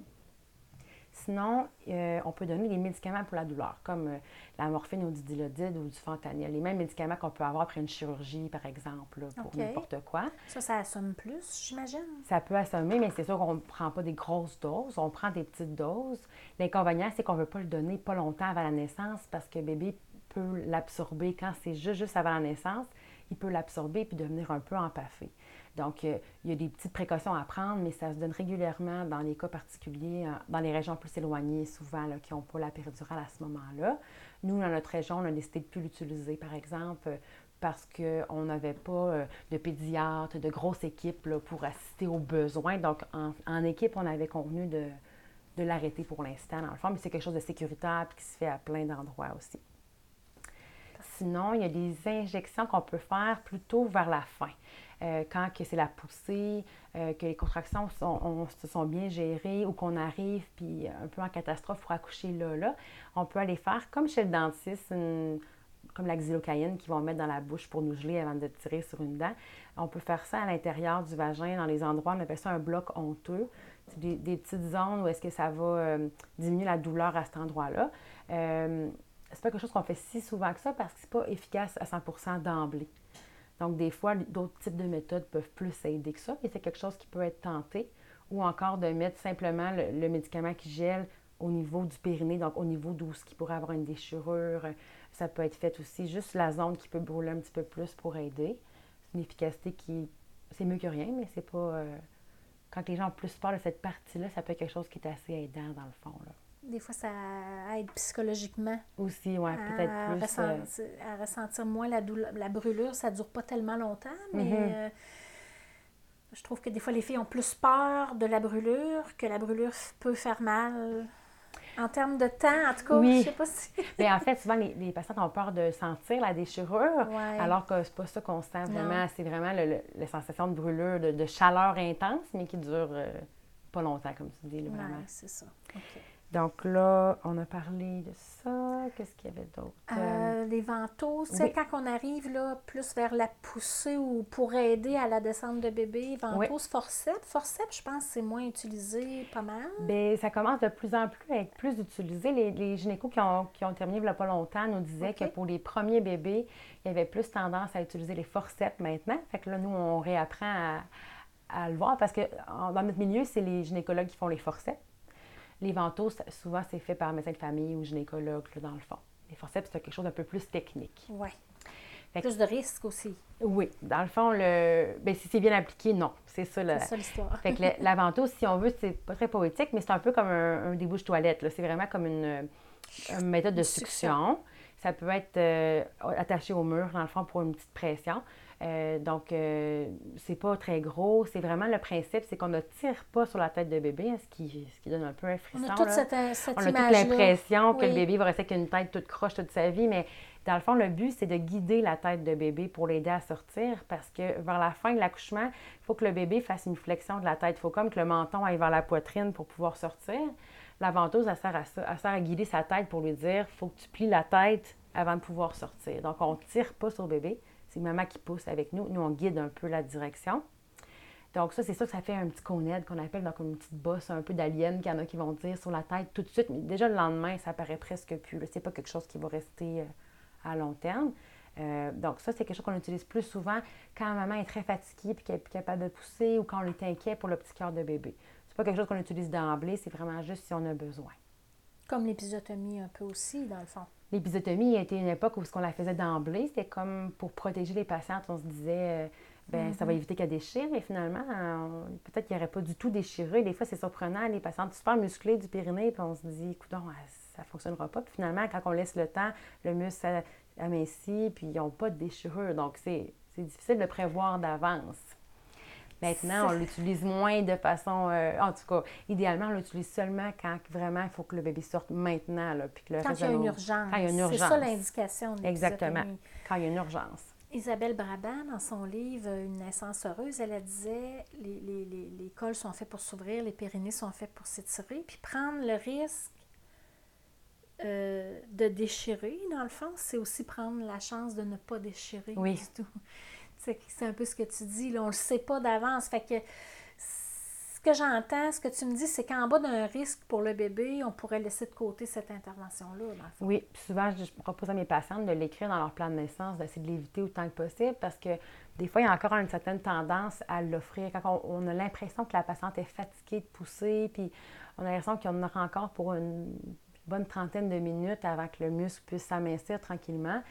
S2: Sinon, euh, on peut donner des médicaments pour la douleur, comme euh, la morphine ou du dilodide ou du fentanyl. Les mêmes médicaments qu'on peut avoir après une chirurgie, par exemple, pour n'importe quoi.
S1: Ça, ça assomme plus, j'imagine?
S2: Ça peut assommer, mais c'est sûr qu'on ne prend pas des grosses doses. On prend des petites doses. L'inconvénient, c'est qu'on ne veut pas le donner pas longtemps avant la naissance parce que bébé peut l'absorber quand c'est juste, juste avant la naissance, il peut l'absorber puis devenir un peu empaffé. Donc, euh, il y a des petites précautions à prendre, mais ça se donne régulièrement dans les cas particuliers, dans les régions plus éloignées, souvent, qui n'ont pas la péridurale à ce moment-là. Nous, dans notre région, on a décidé de ne plus l'utiliser, par exemple, parce qu'on n'avait pas euh, de pédiatre, de grosse équipe pour assister aux besoins. Donc, en, équipe, on avait convenu de, de l'arrêter pour l'instant, dans le fond, mais c'est quelque chose de sécuritaire et qui se fait à plein d'endroits aussi. Sinon, il y a des injections qu'on peut faire plutôt vers la fin. Euh, quand c'est la poussée, euh, que les contractions sont, se sont bien gérées ou qu'on arrive puis un peu en catastrophe pour accoucher là, là, on peut aller faire comme chez le dentiste, comme la xylocaïne qu'ils vont mettre dans la bouche pour nous geler avant de tirer sur une dent. On peut faire ça à l'intérieur du vagin, dans les endroits, on appelle ça un bloc honteux. Des, petites zones où est-ce que ça va euh, diminuer la douleur à cet endroit-là c'est pas quelque chose qu'on fait si souvent que ça parce que c'est pas efficace à 100% d'emblée. Donc, des fois, d'autres types de méthodes peuvent plus aider que ça, mais c'est quelque chose qui peut être tenté. Ou encore de mettre simplement le, médicament qui gèle au niveau du périnée, donc au niveau d'où ce qui pourrait avoir une déchirure. Ça peut être fait aussi, juste la zone qui peut brûler un petit peu plus pour aider. C'est une efficacité qui, c'est mieux que rien, mais c'est pas... Euh, quand les gens ont plus peur de cette partie-là, ça peut être quelque chose qui est assez aidant dans le fond. Là
S1: des fois, ça aide psychologiquement.
S2: Aussi, oui, peut-être plus.
S1: Ressentir, euh, à ressentir moins la, douleur, la brûlure. Ça ne dure pas tellement longtemps, mais mhm. euh, je trouve que des fois, les filles ont plus peur de la brûlure, que la brûlure peut faire mal. En termes de temps, en tout cas, oui. je sais pas si.
S2: mais en fait, souvent, les, les, patients ont peur de sentir la déchirure, alors que c'est pas ça qu'on sent vraiment. C'est vraiment la sensation de brûlure, de, chaleur intense, mais qui dure euh, pas longtemps, comme tu dis, vraiment.
S1: Oui, c'est ça.
S2: Donc là, on a parlé de ça. Qu'est-ce qu'il y avait d'autre?
S1: Euh, les ventouses. C'est quand on arrive là, plus vers la poussée ou pour aider à la descente de bébé, ventouses, forceps. Forceps, je pense, c'est moins utilisé pas mal.
S2: Bien, ça commence de plus en plus à être plus utilisé. Les, les gynécos qui ont, qui ont terminé il n'y a pas longtemps nous disaient que pour les premiers bébés, il y avait plus tendance à utiliser les forceps maintenant. Fait que là, nous, on réapprend à à le voir parce que dans notre milieu, c'est les gynécologues qui font les forceps. Les ventouses, souvent, c'est fait par médecin de famille ou gynécologue, dans le fond. Les forceps, c'est quelque chose d'un peu plus technique.
S1: Oui. Plus de risques aussi.
S2: Oui. Dans le fond, le... Ben, si c'est bien appliqué, non. C'est ça,
S1: l'histoire.
S2: Fait que la ventouse, si on veut, c'est pas très poétique, mais c'est un peu comme un, débouche-toilette. C'est vraiment comme une, méthode de succion. Ça peut être euh, attaché au mur, dans le fond, pour une petite pression. Euh, donc, euh, c'est pas très gros. C'est vraiment le principe, c'est qu'on ne tire pas sur la tête de bébé, hein, ce qui, ce qui donne un peu un frisson.
S1: On a toute cette, cette
S2: On a toute l'impression que le bébé va rester avec une tête toute croche toute sa vie, mais dans le fond, le but, c'est de guider la tête de bébé pour l'aider à sortir parce que vers la fin de l'accouchement, il faut que le bébé fasse une flexion de la tête. Il faut comme que le menton aille vers la poitrine pour pouvoir sortir. La ventouse, elle sert à ça. Elle sert à guider sa tête pour lui dire il faut que tu plies la tête avant de pouvoir sortir. Donc, on ne tire pas sur le bébé. C'est maman qui pousse avec nous. Nous, on guide un peu la direction. Donc, ça, c'est ça que ça fait un petit conède qu'on appelle donc une petite bosse un peu d'alien qu'il y en a qui vont dire sur la tête tout de suite. Mais déjà, le lendemain, ça paraît presque plus. C'est pas quelque chose qui va rester euh, à long terme. Euh, donc, ça, c'est quelque chose qu'on utilise plus souvent quand maman est très fatiguée et qu'elle n'est plus capable de pousser ou quand on est inquiet pour le petit cœur de bébé. C'est pas quelque chose qu'on utilise d'emblée, c'est vraiment juste si on a besoin.
S1: Comme l'épisotomie un peu aussi, dans le fond.
S2: L'épisotomie a été une époque où ce qu'on la faisait d'emblée, c'était comme pour protéger les patientes. On se disait, euh, ben ça va mm-hmm. éviter qu'elle déchire, mais finalement, peut-être qu'il n'y aurait pas du tout déchiré. Des fois, c'est surprenant, les patientes super musclées du périnée, puis on se dit, écoute, ça ne fonctionnera pas. Puis finalement, quand on laisse le temps, le muscle amincit, puis ils n'ont pas de déchirure. Donc, c'est difficile de prévoir d'avance. Maintenant, on l'utilise moins de façon. Euh, en tout cas, idéalement, on l'utilise seulement quand vraiment il faut que le bébé sorte maintenant. Là, puis que le
S1: quand il y a une urgence. Quand il y a une urgence. C'est ça l'indication.
S2: Exactement. Quand il y a une urgence.
S1: Isabelle Brabant, dans son livre Une naissance heureuse, elle, disait les, les, les, les cols sont faits pour s'ouvrir, les périnées sont faits pour s'étirer, puis prendre le risque euh, de déchirer, dans le fond, c'est aussi prendre la chance de ne pas déchirer
S2: oui.
S1: du tout. C'est un peu ce que tu dis, on ne le sait pas d'avance. Fait que ce que j'entends, ce que tu me dis, c'est qu'en bas d'un risque pour le bébé, on pourrait laisser de côté cette intervention-là.
S2: Oui, souvent, je propose à mes patientes de l'écrire dans leur plan de naissance, d'essayer de l'éviter autant que possible parce que des fois, il y a encore une certaine tendance à l'offrir. Quand on, a l'impression que la patiente est fatiguée de pousser, puis on a l'impression qu'il y en aura encore pour une bonne trentaine de minutes avant que le muscle puisse s'amincir tranquillement,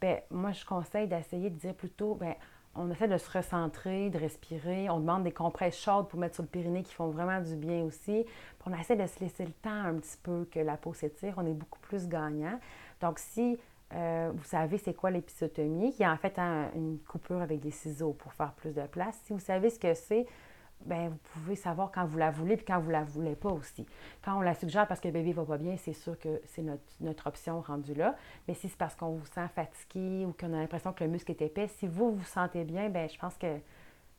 S2: bien, moi, je conseille d'essayer de dire plutôt, bien, on essaie de se recentrer, de respirer. On demande des compresses chaudes pour mettre sur le périnée qui font vraiment du bien aussi. On essaie de se laisser le temps un petit peu que la peau s'étire. On est beaucoup plus gagnant. Donc, si euh, vous savez c'est quoi l'épisotomie, qui est en fait une coupure avec des ciseaux pour faire plus de place, si vous savez ce que c'est, ben vous pouvez savoir quand vous la voulez puis quand vous la voulez pas aussi. Quand on la suggère parce que le bébé va pas bien, c'est sûr que c'est notre, option rendue là. Mais si c'est parce qu'on vous sent fatigué ou qu'on a l'impression que le muscle est épais, si vous vous sentez bien, ben je pense que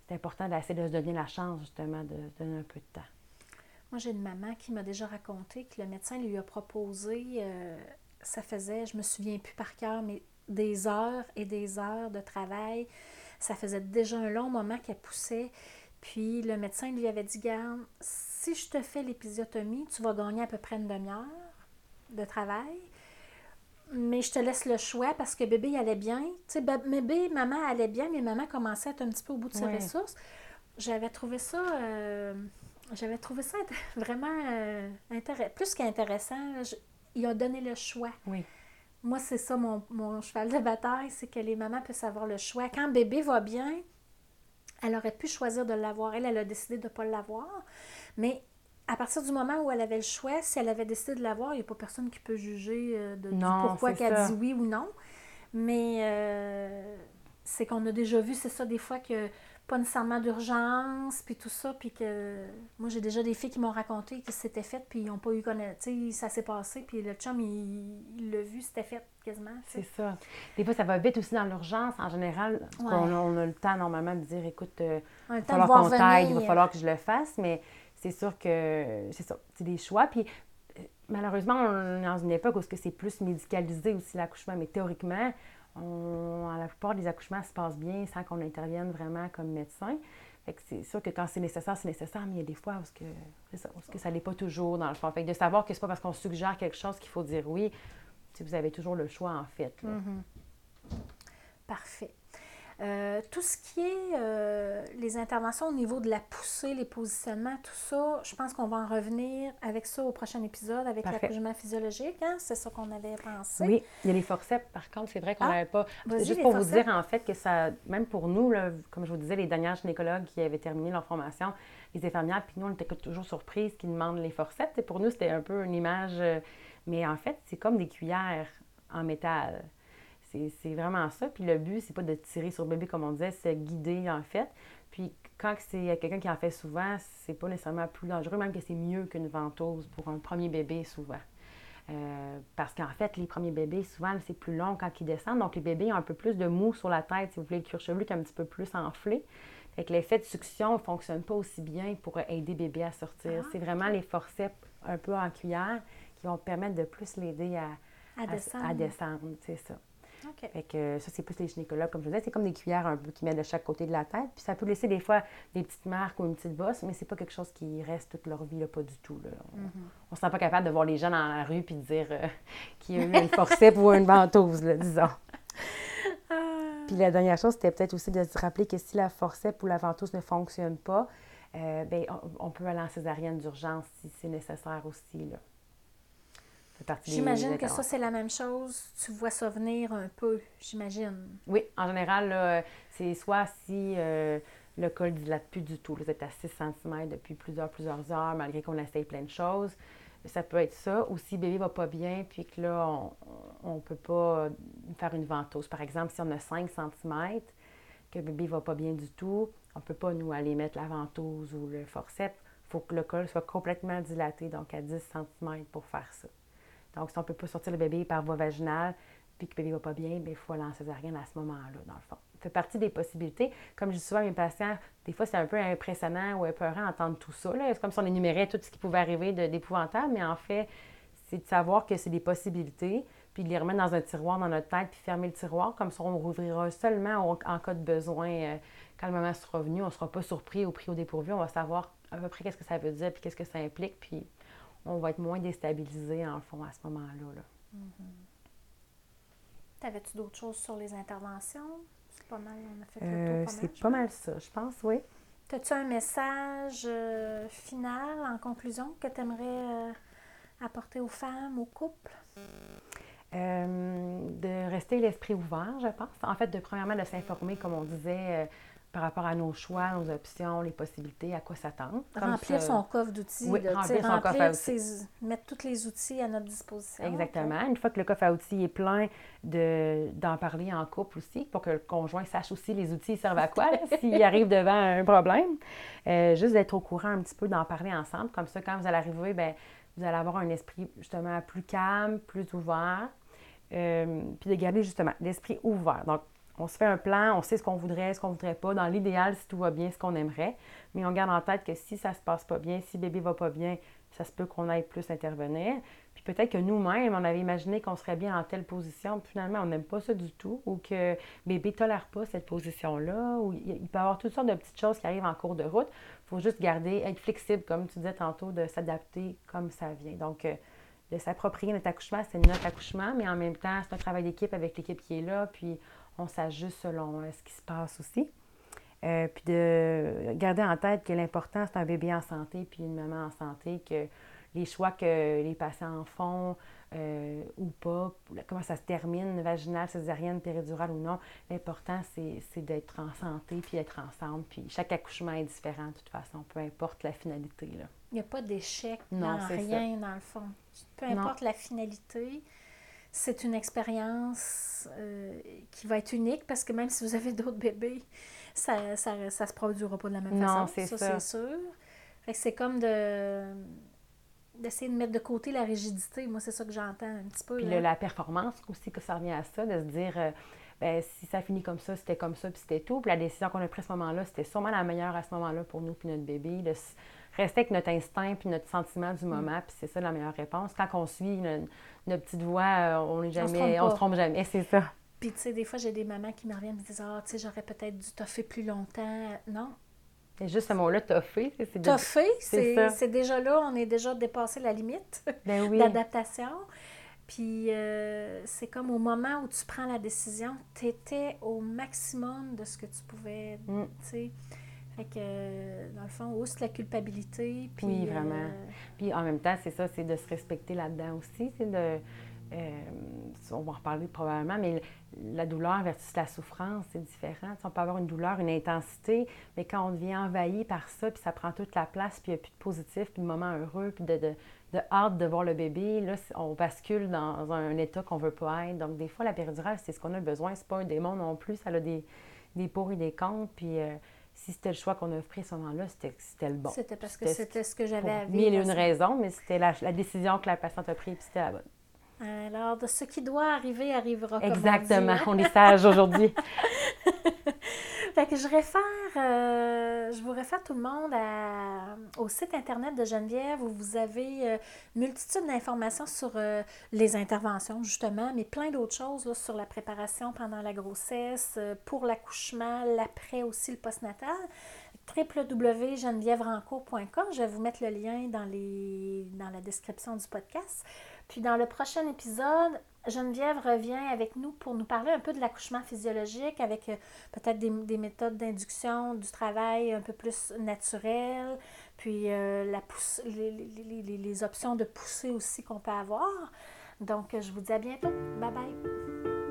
S2: c'est important d'essayer de se donner la chance justement de, donner un peu de temps.
S1: Moi, j'ai une maman qui m'a déjà raconté que le médecin lui a proposé, euh, ça faisait, je me souviens plus par cœur, mais des heures et des heures de travail. Ça faisait déjà un long moment qu'elle poussait. Puis le médecin lui avait dit Garde, si je te fais l'épisiotomie, tu vas gagner à peu près une demi-heure de travail. Mais je te laisse le choix parce que bébé allait bien. Tu sais, bébé, maman allait bien, mais maman commençait à être un petit peu au bout de ses ressources. J'avais trouvé ça. Euh, j'avais trouvé ça vraiment euh, intéressant. Plus qu'intéressant, il a donné le choix.
S2: Oui.
S1: Moi, c'est ça mon, mon cheval de bataille, c'est que les mamans peuvent avoir le choix. Quand bébé va bien, elle aurait pu choisir de l'avoir. Elle, elle a décidé de ne pas l'avoir. Mais à partir du moment où elle avait le choix, si elle avait décidé de l'avoir, il n'y a pas personne qui peut juger euh, de, pourquoi qu'elle dit oui ou non. Mais euh, c'est qu'on a déjà vu, c'est ça, des fois que pas nécessairement d'urgence, puis tout ça, puis que moi j'ai déjà des filles qui m'ont raconté que c'était fait, puis ils n'ont pas eu connaissance, ça s'est passé, puis le chum, il l'a vu, c'était fait quasiment.
S2: C'est ça. Des fois, ça va vite aussi dans l'urgence, en général, on, a le temps normalement de dire, écoute, euh, il va falloir qu'on il va falloir que je le fasse, mais c'est sûr que c'est ça, c'est des choix, puis euh, malheureusement, on est dans une époque où c'est plus médicalisé aussi l'accouchement, mais théoriquement, la plupart des accouchements se passent bien sans qu'on intervienne vraiment comme médecin. c'est sûr que quand c'est nécessaire, c'est nécessaire, mais il y a des fois où, que, ça, que ça n'est pas toujours dans le fond. Fait de savoir que c'est pas parce qu'on suggère quelque chose qu'il faut dire oui, vous avez toujours le choix en fait.
S1: Mm-hmm. Parfait. Euh, tout ce qui est euh, les interventions au niveau de la poussée, les positionnements, tout ça, je pense qu'on va en revenir avec ça au prochain épisode, avec l'accouchement physiologique. Hein? C'est ça qu'on avait pensé.
S2: Oui, il y a les forceps, par contre, c'est vrai qu'on n'avait ah, pas. Juste pour vous dire, en fait, que ça, même pour nous, là, comme je vous disais, les dernières gynécologues qui avaient terminé leur formation, les infirmières, puis nous, on était toujours surprises qu'ils demandent les forceps. Et pour nous, c'était un peu une image. Euh, mais en fait, c'est comme des cuillères en métal. C'est vraiment ça. Puis le but, c'est pas de tirer sur le bébé comme on disait, c'est guider en fait. Puis quand c'est quelqu'un qui en fait souvent, c'est pas nécessairement plus dangereux, même que c'est mieux qu'une ventouse pour un premier bébé souvent. Euh, parce qu'en fait, les premiers bébés, souvent, c'est plus long quand ils descendent. Donc, les bébés ont un peu plus de mou sur la tête, si vous voulez, le cuir chevelu qui est un petit peu plus enflé. Fait que l'effet de succion ne fonctionne pas aussi bien pour aider bébé à sortir. Ah, c'est vraiment les forceps un peu en cuillère qui vont permettre de plus l'aider à, à, descendre. c'est ça. Fait que ça, c'est plus les gynécologues, comme je disais, c'est comme des cuillères un peu qui mettent de chaque côté de la tête. Puis ça peut laisser des fois des petites marques ou une petite bosse, mais c'est pas quelque chose qui reste toute leur vie, là, pas du tout. Là. On ne mm-hmm. se sent pas capable de voir les gens dans la rue puis de dire euh, qu'il y a eu une forceps ou une ventouse, là, disons. Ah. Puis la dernière chose, c'était peut-être aussi de se rappeler que si la forceps ou la ventouse ne fonctionne pas, euh, ben, on, peut aller en césarienne d'urgence si c'est nécessaire aussi. Là.
S1: J'imagine que ça, c'est la même chose. Tu vois ça venir un peu, j'imagine.
S2: Oui, en général, c'est soit si euh, le col ne dilate plus du tout, vous êtes à 6 cm depuis plusieurs, plusieurs heures, malgré qu'on essaye plein de choses. Ça peut être ça. Ou si le bébé va pas bien, puis que là, on ne peut pas faire une ventouse. Par exemple, si on a 5 cm, que le bébé va pas bien du tout, on ne peut pas, nous, aller mettre la ventouse ou le forceps. Il faut que le col soit complètement dilaté, donc à 10 cm pour faire ça. Donc, si on ne peut pas sortir le bébé par voie vaginale, puis que le bébé ne va pas bien, bien il faut aller en césarienne à ce moment-là, dans le fond. Ça fait partie des possibilités. Comme je dis souvent à mes patients, des fois, c'est un peu impressionnant ou épeurant d'entendre tout ça. C'est comme si on énumérait tout ce qui pouvait arriver d'épouvantable, mais en fait, c'est de savoir que c'est des possibilités, puis de les remettre dans un tiroir dans notre tête, puis fermer le tiroir. Comme ça, on rouvrira seulement en cas de besoin euh, quand le moment sera venu. On ne sera pas surpris ou pris au dépourvu. On va savoir à peu près qu'est-ce que ça veut dire, puis qu'est-ce que ça implique, on va être moins déstabilisé, en fond, à ce moment-là. Là.
S1: Mm-hmm. T'avais-tu d'autres choses sur les interventions? C'est pas mal, on a fait
S2: euh, C'est pas mal ça, je pense, oui.
S1: As-tu un message euh, final, en conclusion, que tu aimerais euh, apporter aux femmes, aux couples?
S2: de rester l'esprit ouvert, je pense. En fait, de premièrement de s'informer, comme on disait, par rapport à nos choix, nos options, les possibilités, à quoi s'attendre.
S1: Remplir son coffre d'outils.
S2: Oui, remplir son coffre à outils.
S1: mettre tous les outils à notre disposition.
S2: Exactement. Une fois que le coffre à outils est plein, d'en parler en couple aussi, pour que le conjoint sache aussi les outils servent à quoi, s'il arrive devant un problème. Euh, juste d'être au courant un petit peu, d'en parler ensemble. Comme ça, quand vous allez arriver, bien, vous allez avoir un esprit justement plus calme, plus ouvert. Euh, puis de garder justement l'esprit ouvert. Donc, on se fait un plan, on sait ce qu'on voudrait, ce qu'on voudrait pas. Dans l'idéal, si tout va bien, ce qu'on aimerait. Mais on garde en tête que si ça se passe pas bien, si bébé va pas bien, ça se peut qu'on aille plus intervenir. Puis peut-être que nous-mêmes, on avait imaginé qu'on serait bien en telle position, finalement, on n'aime pas ça du tout, ou que bébé tolère pas cette position-là, ou il peut y avoir toutes sortes de petites choses qui arrivent en cours de route. Il faut juste garder, être flexible, comme tu disais tantôt, de s'adapter comme ça vient. Donc, euh, de s'approprier notre accouchement, c'est notre accouchement, mais en même temps, c'est un travail d'équipe avec l'équipe qui est là, puis on s'ajuste selon euh, ce qui se passe aussi. Euh, puis de garder en tête que l'important, c'est un bébé en santé, puis une maman en santé, que les choix que les patients font euh, ou pas, comment ça se termine, vaginale, césarienne, péridurale ou non, l'important, c'est d'être en santé, puis d'être ensemble. Puis chaque accouchement est différent, de toute façon, peu importe la finalité. Là.
S1: Il n'y a pas d'échec dans rien, dans le fond. Peu importe la finalité, c'est une expérience euh, qui va être unique parce que même si vous avez d'autres bébés, ça, ça, ça se produira pas de la même façon. c'est ça. c'est sûr. c'est comme de d'essayer de mettre de côté la rigidité. Moi, c'est ça que j'entends un petit peu.
S2: Puis la performance aussi, que ça revient à ça, de se dire, euh, ben, si ça finit comme ça, c'était comme ça, puis c'était tout. Puis la décision qu'on a prise à ce moment-là, c'était sûrement la meilleure à ce moment-là pour nous puis notre bébé. De rester avec notre instinct puis notre sentiment du mm. moment, puis c'est ça la meilleure réponse. Quand on suit notre petite voix, euh, on n'est jamais, on se trompe jamais, c'est ça.
S1: Puis, tu sais, des fois, j'ai des mamans qui me reviennent et me disent Ah, tu sais, j'aurais peut-être dû toffer plus longtemps. Non.
S2: C'est juste ce mot-là, toffer.
S1: C'est toffer, c'est déjà là, on est déjà dépassé la limite ben d'adaptation. Puis euh, c'est comme au moment où tu prends la décision, tu étais au maximum de ce que tu pouvais,
S2: Mm.
S1: tu sais. Fait que, dans le fond, ouste la culpabilité. Puis,
S2: Oui, vraiment.
S1: euh,
S2: Puis en même temps, c'est ça, c'est de se respecter là-dedans aussi. C'est de. euh, on va en reparler probablement, mais la douleur versus la souffrance, c'est différent. On peut avoir une douleur, une intensité, mais quand on devient envahi par ça, puis ça prend toute la place, puis il n'y a plus de positif, puis de moments heureux, puis de, de, de hâte de voir le bébé, là, on bascule dans un état qu'on ne veut pas être. Donc, des fois, la péridurale, c'est ce qu'on a besoin. C'est pas un démon non plus. Ça a des, des pour et des contre. Puis, euh, si c'était le choix qu'on a pris à ce moment-là, c'était c'était le bon.
S1: C'était parce que
S2: C'était-
S1: ce que j'avais à vivre.
S2: mille et une
S1: ce-
S2: raisons, mais c'était la, la décision que la patiente a prise, puis c'était la bonne.
S1: Alors, de ce qui doit arriver, arrivera. comme on
S2: Exactement.
S1: hein.
S2: On est sage aujourd'hui.
S1: Que je euh, je vous réfère tout le monde au site internet de Geneviève où vous avez euh, multitude d'informations sur euh, les interventions, justement, mais plein d'autres choses là, sur la préparation pendant la grossesse, euh, pour l'accouchement, l'après aussi, le postnatal www.genevièverancourt.com. Je vais vous mettre le lien dans, les, dans la description du podcast. Puis dans le prochain épisode, Geneviève revient avec nous pour nous parler un peu de l'accouchement physiologique avec euh, peut-être des, des méthodes d'induction, du travail un peu plus naturel, puis euh, la les, les- les- les options de poussée aussi qu'on peut avoir. Donc, je vous dis à bientôt. Bye bye.